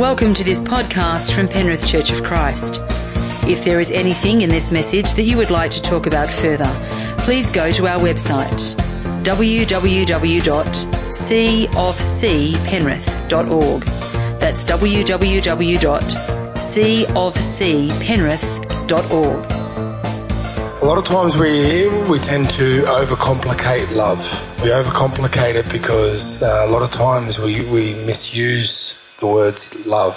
Welcome to this podcast from Penrith Church of Christ. If there is anything in this message that you would like to talk about further, please go to our website www.cofcpenrith.org. That's www.cofcpenrith.org. A lot of times we we tend to overcomplicate love. We overcomplicate it because uh, a lot of times we, we misuse the words love.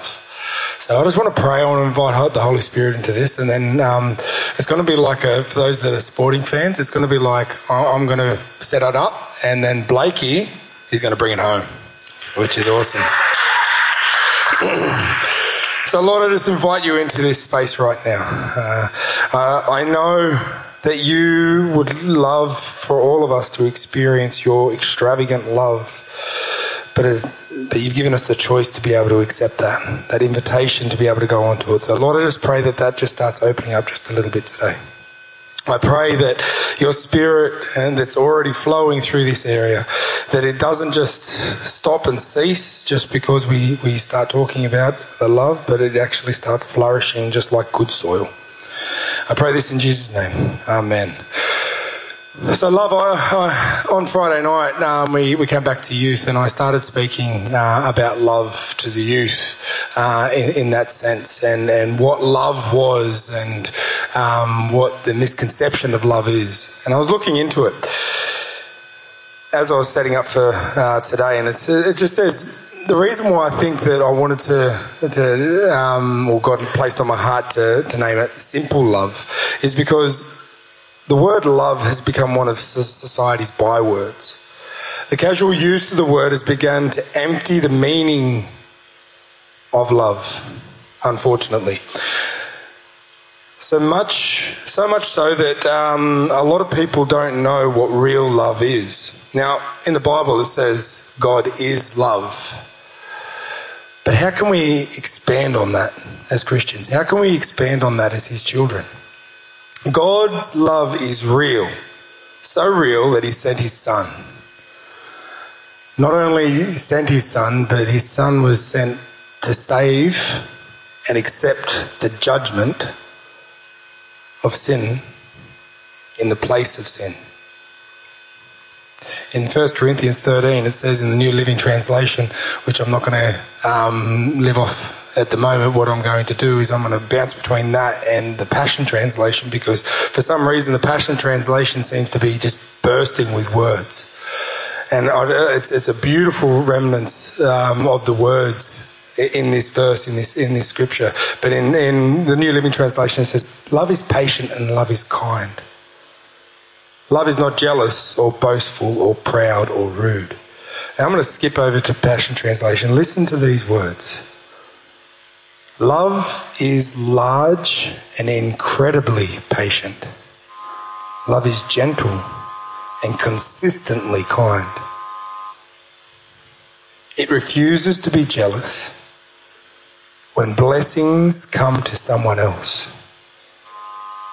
So I just want to pray. I want to invite the Holy Spirit into this, and then um, it's going to be like a, for those that are sporting fans. It's going to be like I'm going to set it up, and then Blakey is going to bring it home, which is awesome. so Lord, I just invite you into this space right now. Uh, uh, I know that you would love for all of us to experience your extravagant love but that you've given us the choice to be able to accept that, that invitation to be able to go on to it. So Lord, I just pray that that just starts opening up just a little bit today. I pray that your spirit and that's already flowing through this area, that it doesn't just stop and cease just because we, we start talking about the love, but it actually starts flourishing just like good soil. I pray this in Jesus' name. Amen. So, love, I, I, on Friday night, um, we, we came back to youth and I started speaking uh, about love to the youth uh, in, in, that sense and, and what love was and um, what the misconception of love is. And I was looking into it as I was setting up for uh, today, and it just says the reason why I think that I wanted to, to um, or God placed on my heart to, to name it simple love is because the word love has become one of society's bywords. The casual use of the word has begun to empty the meaning of love, unfortunately. So much, so much so that um, a lot of people don't know what real love is. Now, in the Bible, it says God is love. But how can we expand on that as Christians? How can we expand on that as His children? God's love is real, so real that He sent His Son. Not only sent His Son, but His Son was sent to save and accept the judgment of sin in the place of sin. In 1 Corinthians 13, it says in the New Living Translation, which I'm not going to um, live off at the moment, what I'm going to do is I'm going to bounce between that and the Passion Translation because for some reason the Passion Translation seems to be just bursting with words. And it's, it's a beautiful remnants um, of the words in this verse, in this in this scripture. But in, in the New Living Translation, it says, "Love is patient and love is kind. Love is not jealous or boastful or proud or rude." And I'm going to skip over to Passion Translation. Listen to these words. Love is large and incredibly patient. Love is gentle and consistently kind. It refuses to be jealous when blessings come to someone else.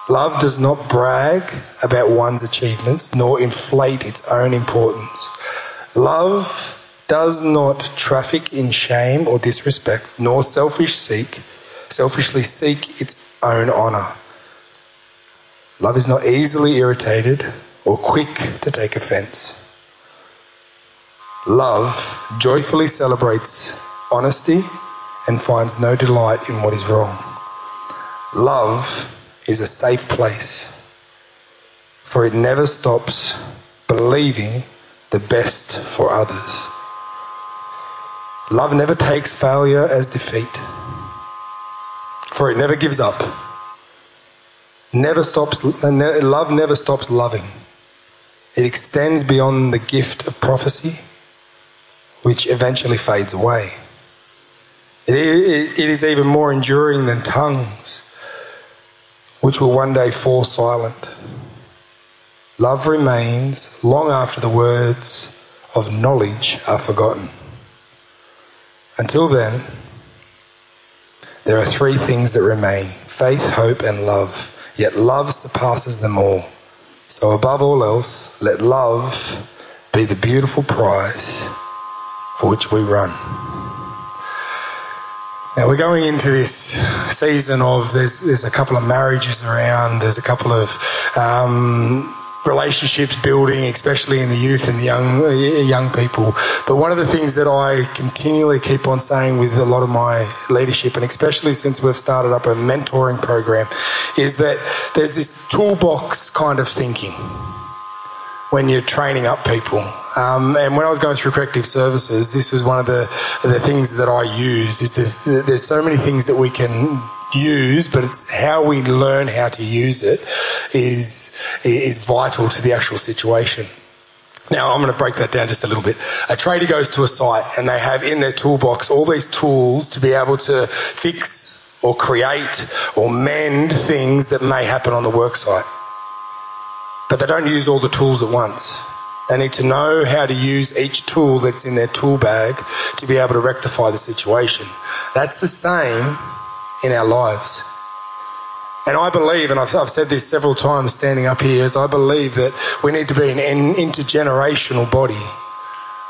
Love does not brag about one's achievements nor inflate its own importance. Love does not traffic in shame or disrespect, nor selfish seek, selfishly seek its own honor. Love is not easily irritated or quick to take offense. Love joyfully celebrates honesty and finds no delight in what is wrong. Love is a safe place, for it never stops believing the best for others. Love never takes failure as defeat, for it never gives up. Never stops, love never stops loving. It extends beyond the gift of prophecy, which eventually fades away. It, it, it is even more enduring than tongues, which will one day fall silent. Love remains long after the words of knowledge are forgotten. Until then, there are three things that remain faith, hope, and love. Yet love surpasses them all. So, above all else, let love be the beautiful prize for which we run. Now we're going into this season of there's there's a couple of marriages around, there's a couple of um, relationships building, especially in the youth and the young young people. But one of the things that I continually keep on saying with a lot of my leadership, and especially since we've started up a mentoring program, is that there's this toolbox kind of thinking when you're training up people. Um, and when I was going through corrective services, this was one of the the things that I use. Is there's, there's so many things that we can use, but it's how we learn how to use it is is vital to the actual situation. Now, I'm going to break that down just a little bit. A trader goes to a site and they have in their toolbox all these tools to be able to fix or create or mend things that may happen on the work site but they don't use all the tools at once. They need to know how to use each tool that's in their tool bag to be able to rectify the situation. That's the same in our lives. And I believe, and I've, I've, said this several times standing up here, is I believe that we need to be an intergenerational body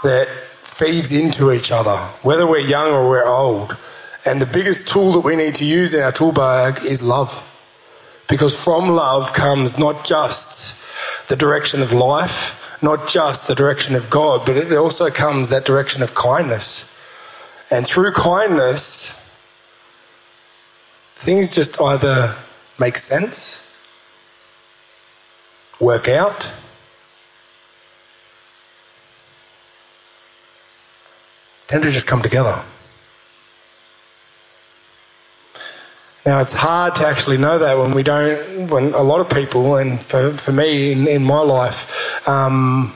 that feeds into each other, whether we're young or we're old. And the biggest tool that we need to use in our tool bag is love. Because from love comes not just the direction of life, not just the direction of God, but it also comes that direction of kindness. And through kindness, things just either make sense, work out, tend to just come together. Now it's hard to actually know that when we don't, when a lot of people, and for, for me in, in my life, um,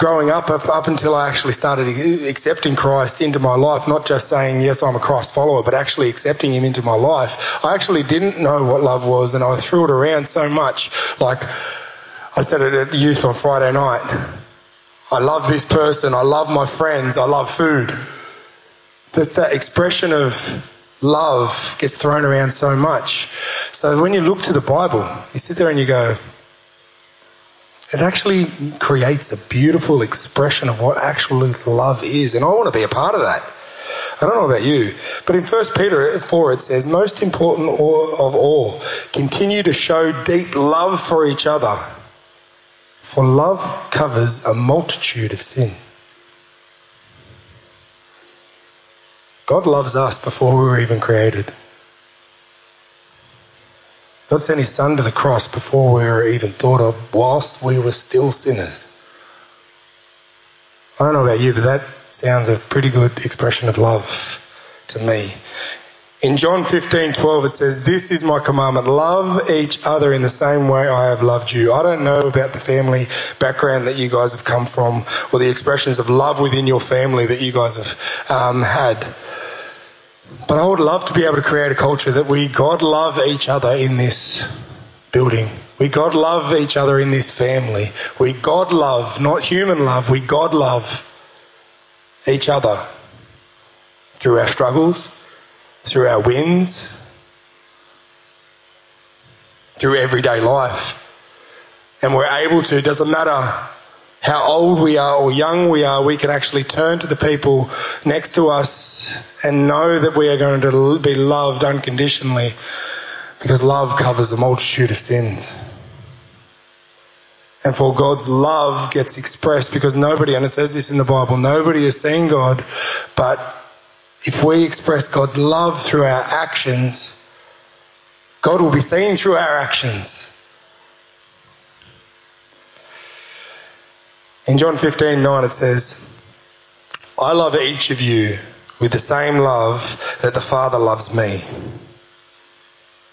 growing up, up, up until I actually started accepting Christ into my life, not just saying, yes, I'm a Christ follower, but actually accepting Him into my life, I actually didn't know what love was and I threw it around so much. Like I said it at youth on Friday night. I love this person. I love my friends. I love food. That's that expression of love gets thrown around so much. So when you look to the Bible, you sit there and you go, it actually creates a beautiful expression of what actual love is. And I want to be a part of that. I don't know about you, but in 1 Peter 4 it says, most important of all, continue to show deep love for each other, for love covers a multitude of sin. God loves us before we were even created. God sent his son to the cross before we were even thought of, whilst we were still sinners. I don't know about you, but that sounds a pretty good expression of love to me. In John 15, 12, it says, This is my commandment. Love each other in the same way I have loved you. I don't know about the family background that you guys have come from or the expressions of love within your family that you guys have um, had. But I would love to be able to create a culture that we God love each other in this building. We God love each other in this family. We God love, not human love, we God love each other through our struggles, through our wins, through everyday life. And we're able to, doesn't matter how old we are or young we are, we can actually turn to the people next to us and know that we are going to be loved unconditionally because love covers a multitude of sins. And for God's love gets expressed because nobody, and it says this in the Bible, nobody has seen God, but if we express God's love through our actions, God will be seen through our actions. In John 15 9, it says, I love each of you with the same love that the Father loves me.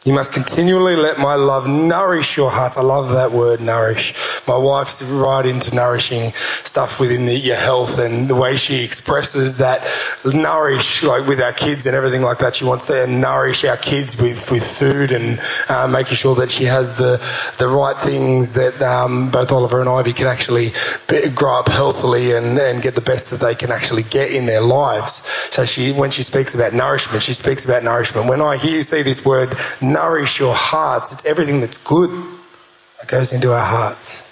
You must continually let my love nourish your hearts. I love that word, nourish. My wife's right into nourishing stuff within the, your health and the way she expresses that nourish, like with our kids and everything like that. She wants to nourish our kids with, with food and uh, making sure that she has the, the right things that um, both Oliver and Ivy can actually be, grow up healthily and, and get the best that they can actually get in their lives. So she, when she speaks about nourishment, she speaks about nourishment. When I hear, see this word, nourish your hearts. It's everything that's good that goes into our hearts.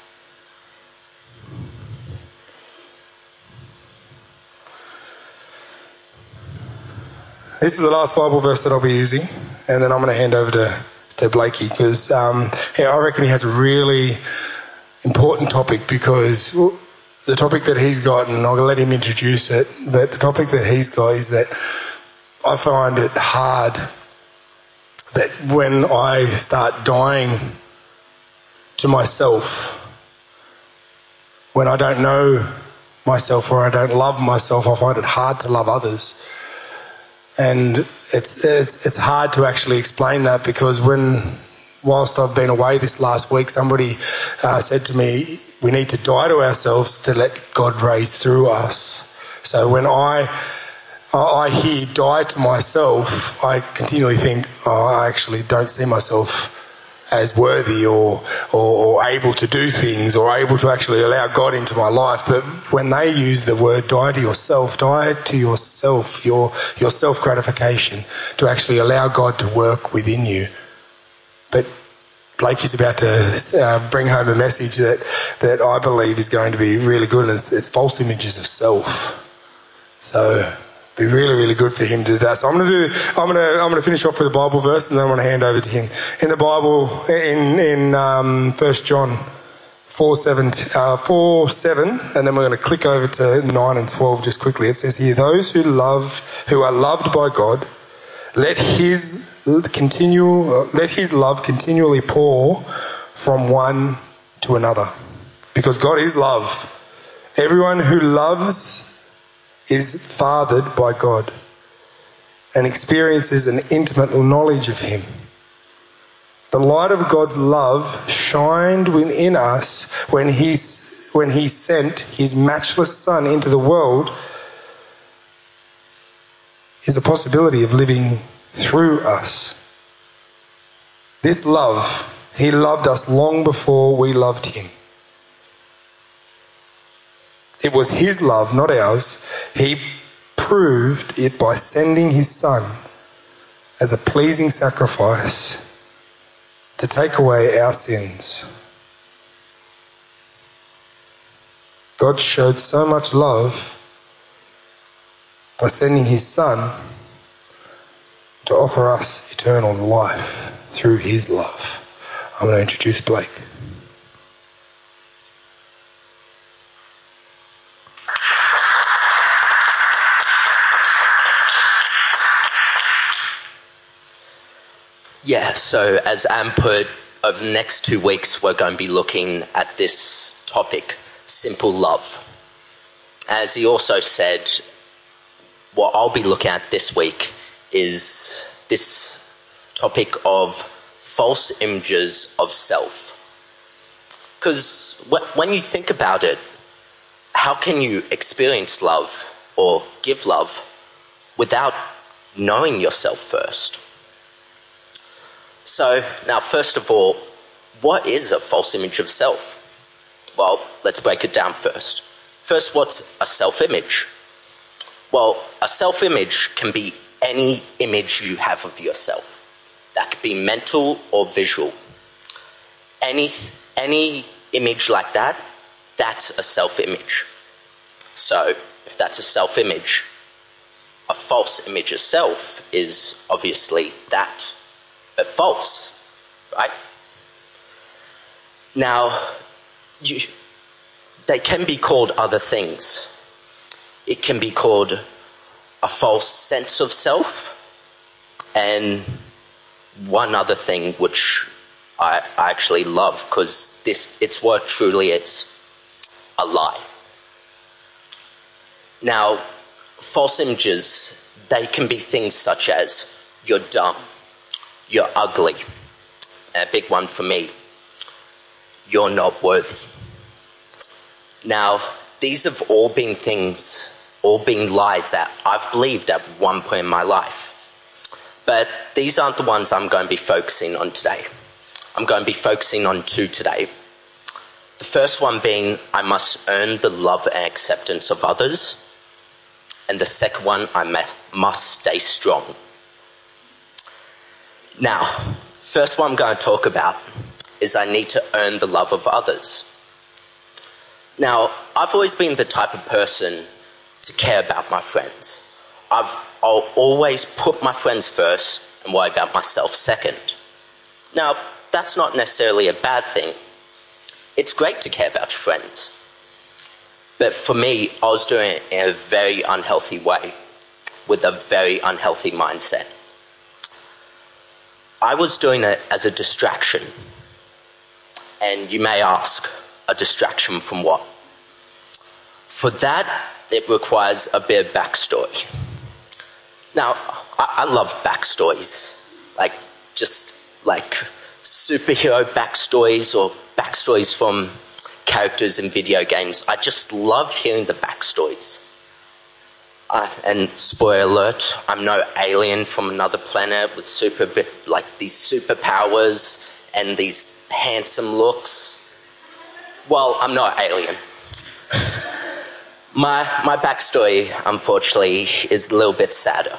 this is the last Bible verse that I'll be using, and then I'm going to hand over to, to Blakey because um, yeah, I reckon he has a really important topic because the topic that he's got, and I'll let him introduce it, but the topic that he's got is that I find it hard that when I start dying to myself, when I don't know myself or I don't love myself, I find it hard to love others. And it's, it's, it's hard to actually explain that because when, whilst I've been away this last week, somebody uh, said to me, we need to die to ourselves to let God raise through us. So when I I hear die to myself, I continually think, oh, I actually don't see myself as worthy or, or, or, able to do things or able to actually allow God into my life. But when they use the word die to yourself, die to yourself, your, your self gratification, to actually allow God to work within you. But Blake is about to uh, bring home a message that, that I believe is going to be really good, and it's, it's false images of self. So be really, really good for him to do that. So I'm going to do, I'm going to, I'm going to finish off with a Bible verse and then I'm going to hand over to him. In the Bible, in, in, um, 1 John 4, 7, uh, 4, 7, and then we're going to click over to 9 and 12 just quickly. It says here, those who love, who are loved by God, let his continue, let his love continually pour from one to another. Because God is love. Everyone who loves is fathered by God and experiences an intimate knowledge of Him. The light of God's love shined within us when He, when he sent His matchless Son into the world is a possibility of living through us. This love, He loved us long before we loved Him. It was his love, not ours. He proved it by sending his son as a pleasing sacrifice to take away our sins. God showed so much love by sending his son to offer us eternal life through his love. I'm going to introduce Blake. Yeah, so as Am put, over the next two weeks, we're going to be looking at this topic simple love. As he also said, what I'll be looking at this week is this topic of false images of self. Because when you think about it, how can you experience love or give love without knowing yourself first? So, now, first of all, what is a false image of self? Well, let's break it down first. First, what's a self image? Well, a self image can be any image you have of yourself. That could be mental or visual. Any, any image like that, that's a self image. So, if that's a self image, a false image of self is obviously that but false, right? Now, you, they can be called other things. It can be called a false sense of self, and one other thing which I, I actually love because this it's what truly is a lie. Now, false images they can be things such as you're dumb, you're ugly. A big one for me. You're not worthy. Now, these have all been things, all been lies that I've believed at one point in my life. But these aren't the ones I'm going to be focusing on today. I'm going to be focusing on two today. The first one being I must earn the love and acceptance of others. And the second one, I must stay strong. Now, first one I'm going to talk about is I need to earn the love of others. Now, I've always been the type of person to care about my friends. I've, I'll always put my friends first and worry about myself second. Now, that's not necessarily a bad thing. It's great to care about your friends. But for me, I was doing it in a very unhealthy way, with a very unhealthy mindset. I was doing it as a distraction. And you may ask, a distraction from what? For that, it requires a bit of backstory. Now, I, I love backstories. Like, just like superhero backstories or backstories from characters in video games. I just love hearing the backstories. Uh, and spoiler alert, I'm no alien from another planet with super like these superpowers and these handsome looks. Well, I'm not alien. my my backstory, unfortunately, is a little bit sadder.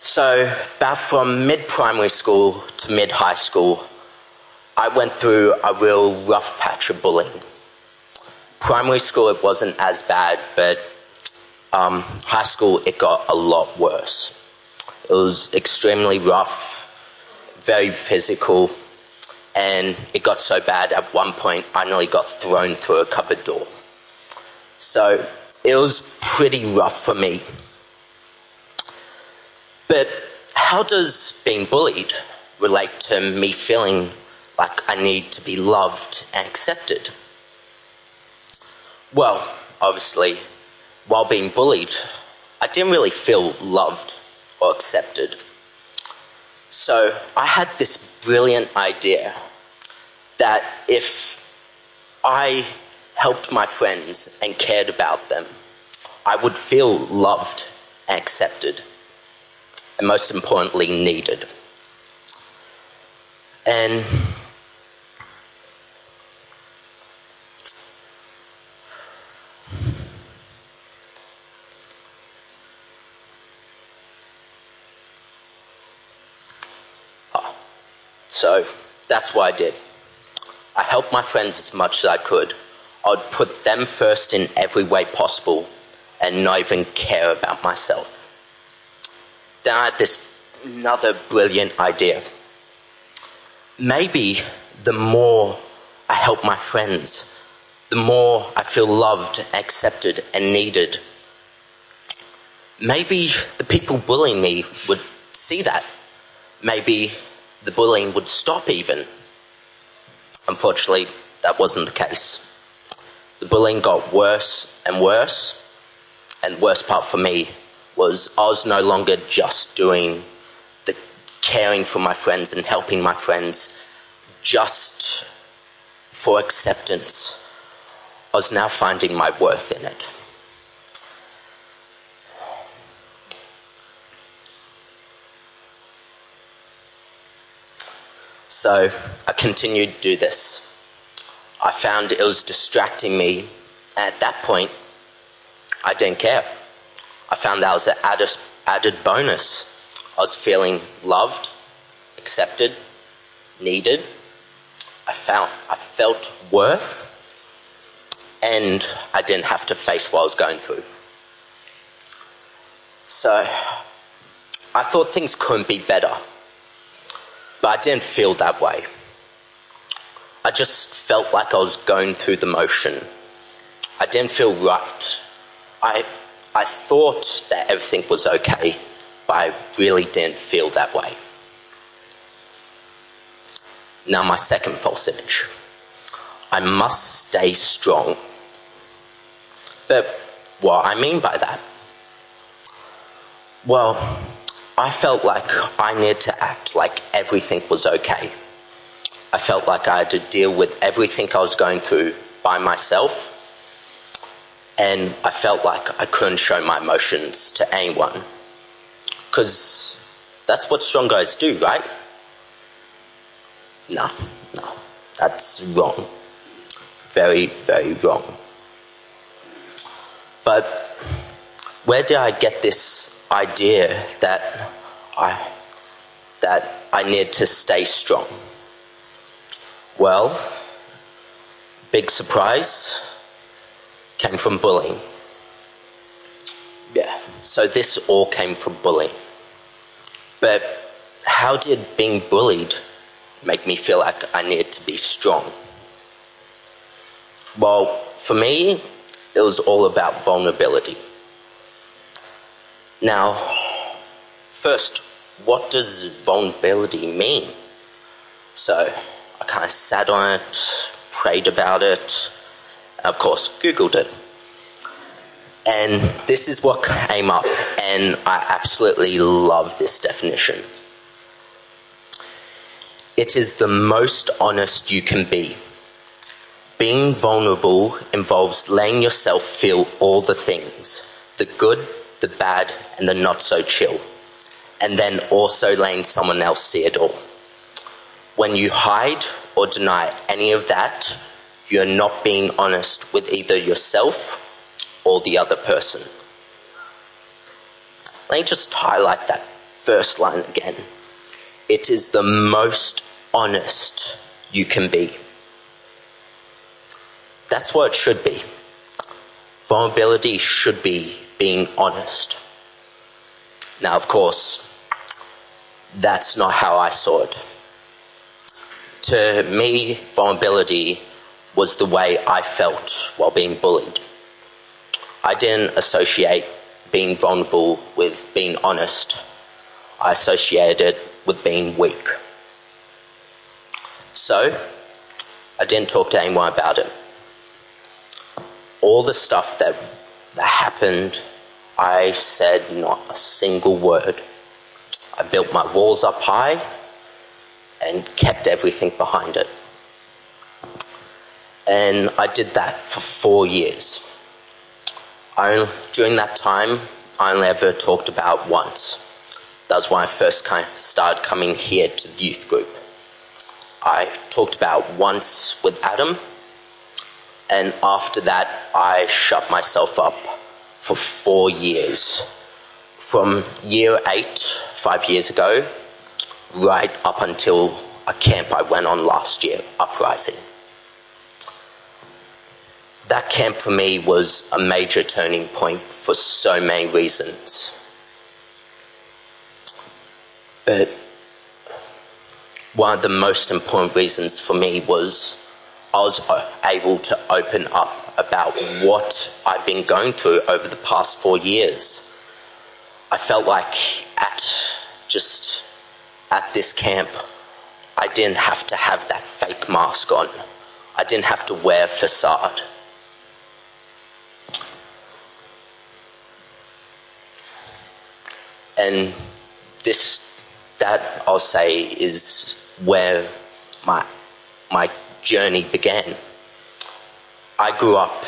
So, about from mid primary school to mid high school, I went through a real rough patch of bullying. Primary school, it wasn't as bad, but um, high school, it got a lot worse. It was extremely rough, very physical, and it got so bad at one point I nearly got thrown through a cupboard door. So it was pretty rough for me. But how does being bullied relate to me feeling like I need to be loved and accepted? Well, obviously, while being bullied, I didn't really feel loved or accepted. So I had this brilliant idea that if I helped my friends and cared about them, I would feel loved and accepted, and most importantly, needed. And So that's what I did. I helped my friends as much as I could. I'd put them first in every way possible and not even care about myself. Then I had this another brilliant idea. Maybe the more I help my friends, the more I feel loved, accepted, and needed. Maybe the people bullying me would see that. Maybe the bullying would stop even. Unfortunately, that wasn't the case. The bullying got worse and worse, and the worst part for me was I was no longer just doing the caring for my friends and helping my friends just for acceptance. I was now finding my worth in it. So I continued to do this. I found it was distracting me. At that point, I didn't care. I found that was an added, bonus. I was feeling loved, accepted, needed. I felt, I felt worth, and I didn't have to face what I was going through. So I thought things couldn't be better. But I didn't feel that way. I just felt like I was going through the motion. I didn't feel right. I, I thought that everything was okay, but I really didn't feel that way. Now, my second false image. I must stay strong. But what I mean by that? Well, I felt like I needed to act like everything was okay. I felt like I had to deal with everything I was going through by myself, and I felt like I couldn't show my emotions to anyone. Because that's what strong guys do, right? No, no, that's wrong. Very, very wrong. But where did I get this idea that I that I need to stay strong. Well, big surprise came from bullying. Yeah. So this all came from bullying. But how did being bullied make me feel like I needed to be strong? Well, for me, it was all about vulnerability. Now, first, what does vulnerability mean? So, I kind of sat on it, prayed about it, of course, Googled it. And this is what came up, and I absolutely love this definition. It is the most honest you can be. Being vulnerable involves letting yourself feel all the things the good, the bad, and the not so chill. And then also letting someone else see it all. When you hide or deny any of that, you're not being honest with either yourself or the other person. Let me just highlight that first line again. It is the most honest you can be. That's what it should be. Vulnerability should be being honest. Now, of course, that's not how I saw it. To me, vulnerability was the way I felt while being bullied. I didn't associate being vulnerable with being honest. I associated it with being weak. So, I didn't talk to anyone about it. All the stuff that, that happened, I said not a single word. I built my walls up high and kept everything behind it. And I did that for four years. I, during that time, I only ever talked about once. That's when I first started coming here to the youth group. I talked about once with Adam, and after that, I shut myself up for four years. From year eight, five years ago, right up until a camp I went on last year, Uprising. That camp for me was a major turning point for so many reasons. But one of the most important reasons for me was I was able to open up about what I've been going through over the past four years. I felt like at just at this camp, I didn't have to have that fake mask on. I didn't have to wear a facade. And this, that I'll say, is where my my journey began. I grew up,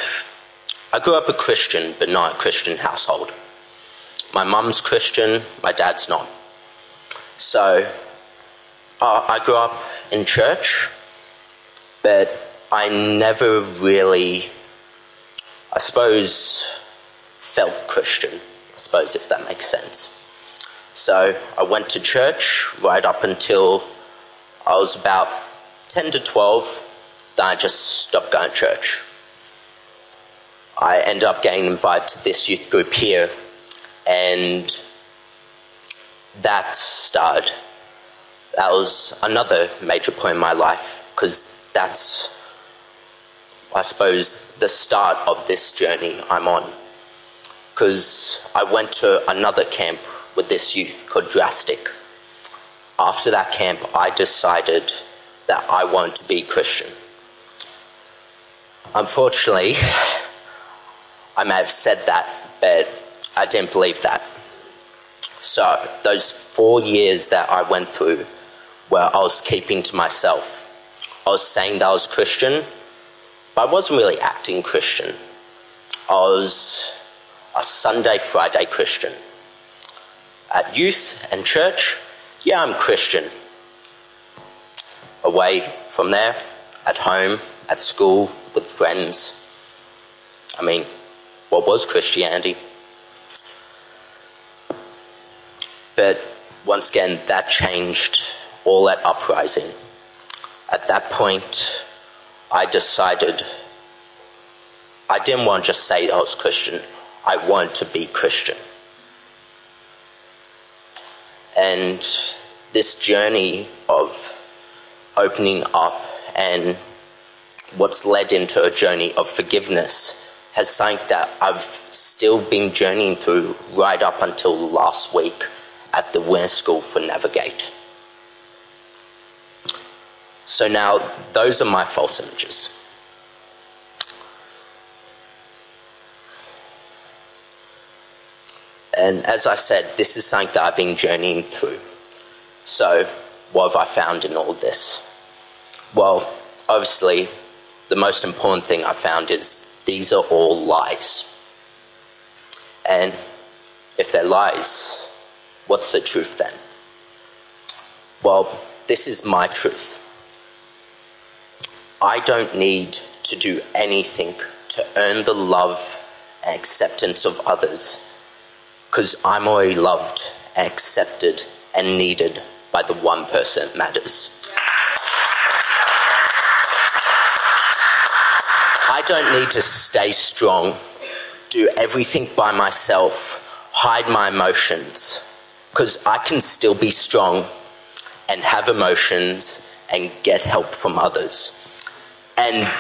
I grew up a Christian, but not a Christian household. My mum's Christian, my dad's not. So uh, I grew up in church, but I never really, I suppose, felt Christian. I suppose if that makes sense. So I went to church right up until I was about 10 to 12. Then I just stopped going to church. I ended up getting invited to this youth group here, and that started. That was another major point in my life because that's, I suppose, the start of this journey I'm on. Because I went to another camp with this youth called Drastic. After that camp, I decided that I wanted to be Christian. Unfortunately, I may have said that, but I didn't believe that. So, those four years that I went through, where I was keeping to myself, I was saying that I was Christian, but I wasn't really acting Christian. I was a Sunday, Friday Christian. At youth and church, yeah, I'm Christian. Away from there, at home, at school, with friends. I mean, what was Christianity? But once again, that changed all that Uprising. At that point, I decided I didn't want to just say oh, I was Christian, I wanted to be Christian. And this journey of opening up and what's led into a journey of forgiveness has something that I've still been journeying through right up until last week at the Winter School for Navigate. So now, those are my false images. And as I said, this is something that I've been journeying through. So, what have I found in all this? Well, obviously, the most important thing I found is these are all lies. And if they're lies, what's the truth then? Well, this is my truth. I don't need to do anything to earn the love and acceptance of others because I'm already loved and accepted and needed by the one person that matters. Don't need to stay strong, do everything by myself, hide my emotions, because I can still be strong and have emotions and get help from others. And,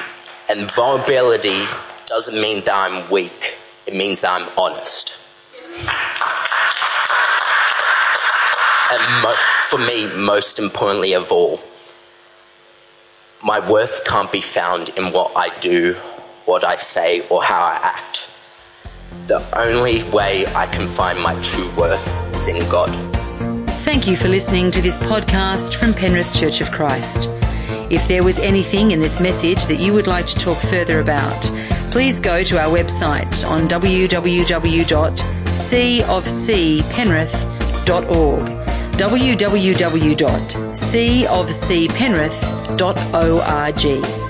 and vulnerability doesn't mean that I'm weak, it means that I'm honest. And mo- for me, most importantly of all, my worth can't be found in what I do, what I say, or how I act. The only way I can find my true worth is in God. Thank you for listening to this podcast from Penrith Church of Christ. If there was anything in this message that you would like to talk further about, please go to our website on www.cofcpenrith.org www.cofcpenrith.org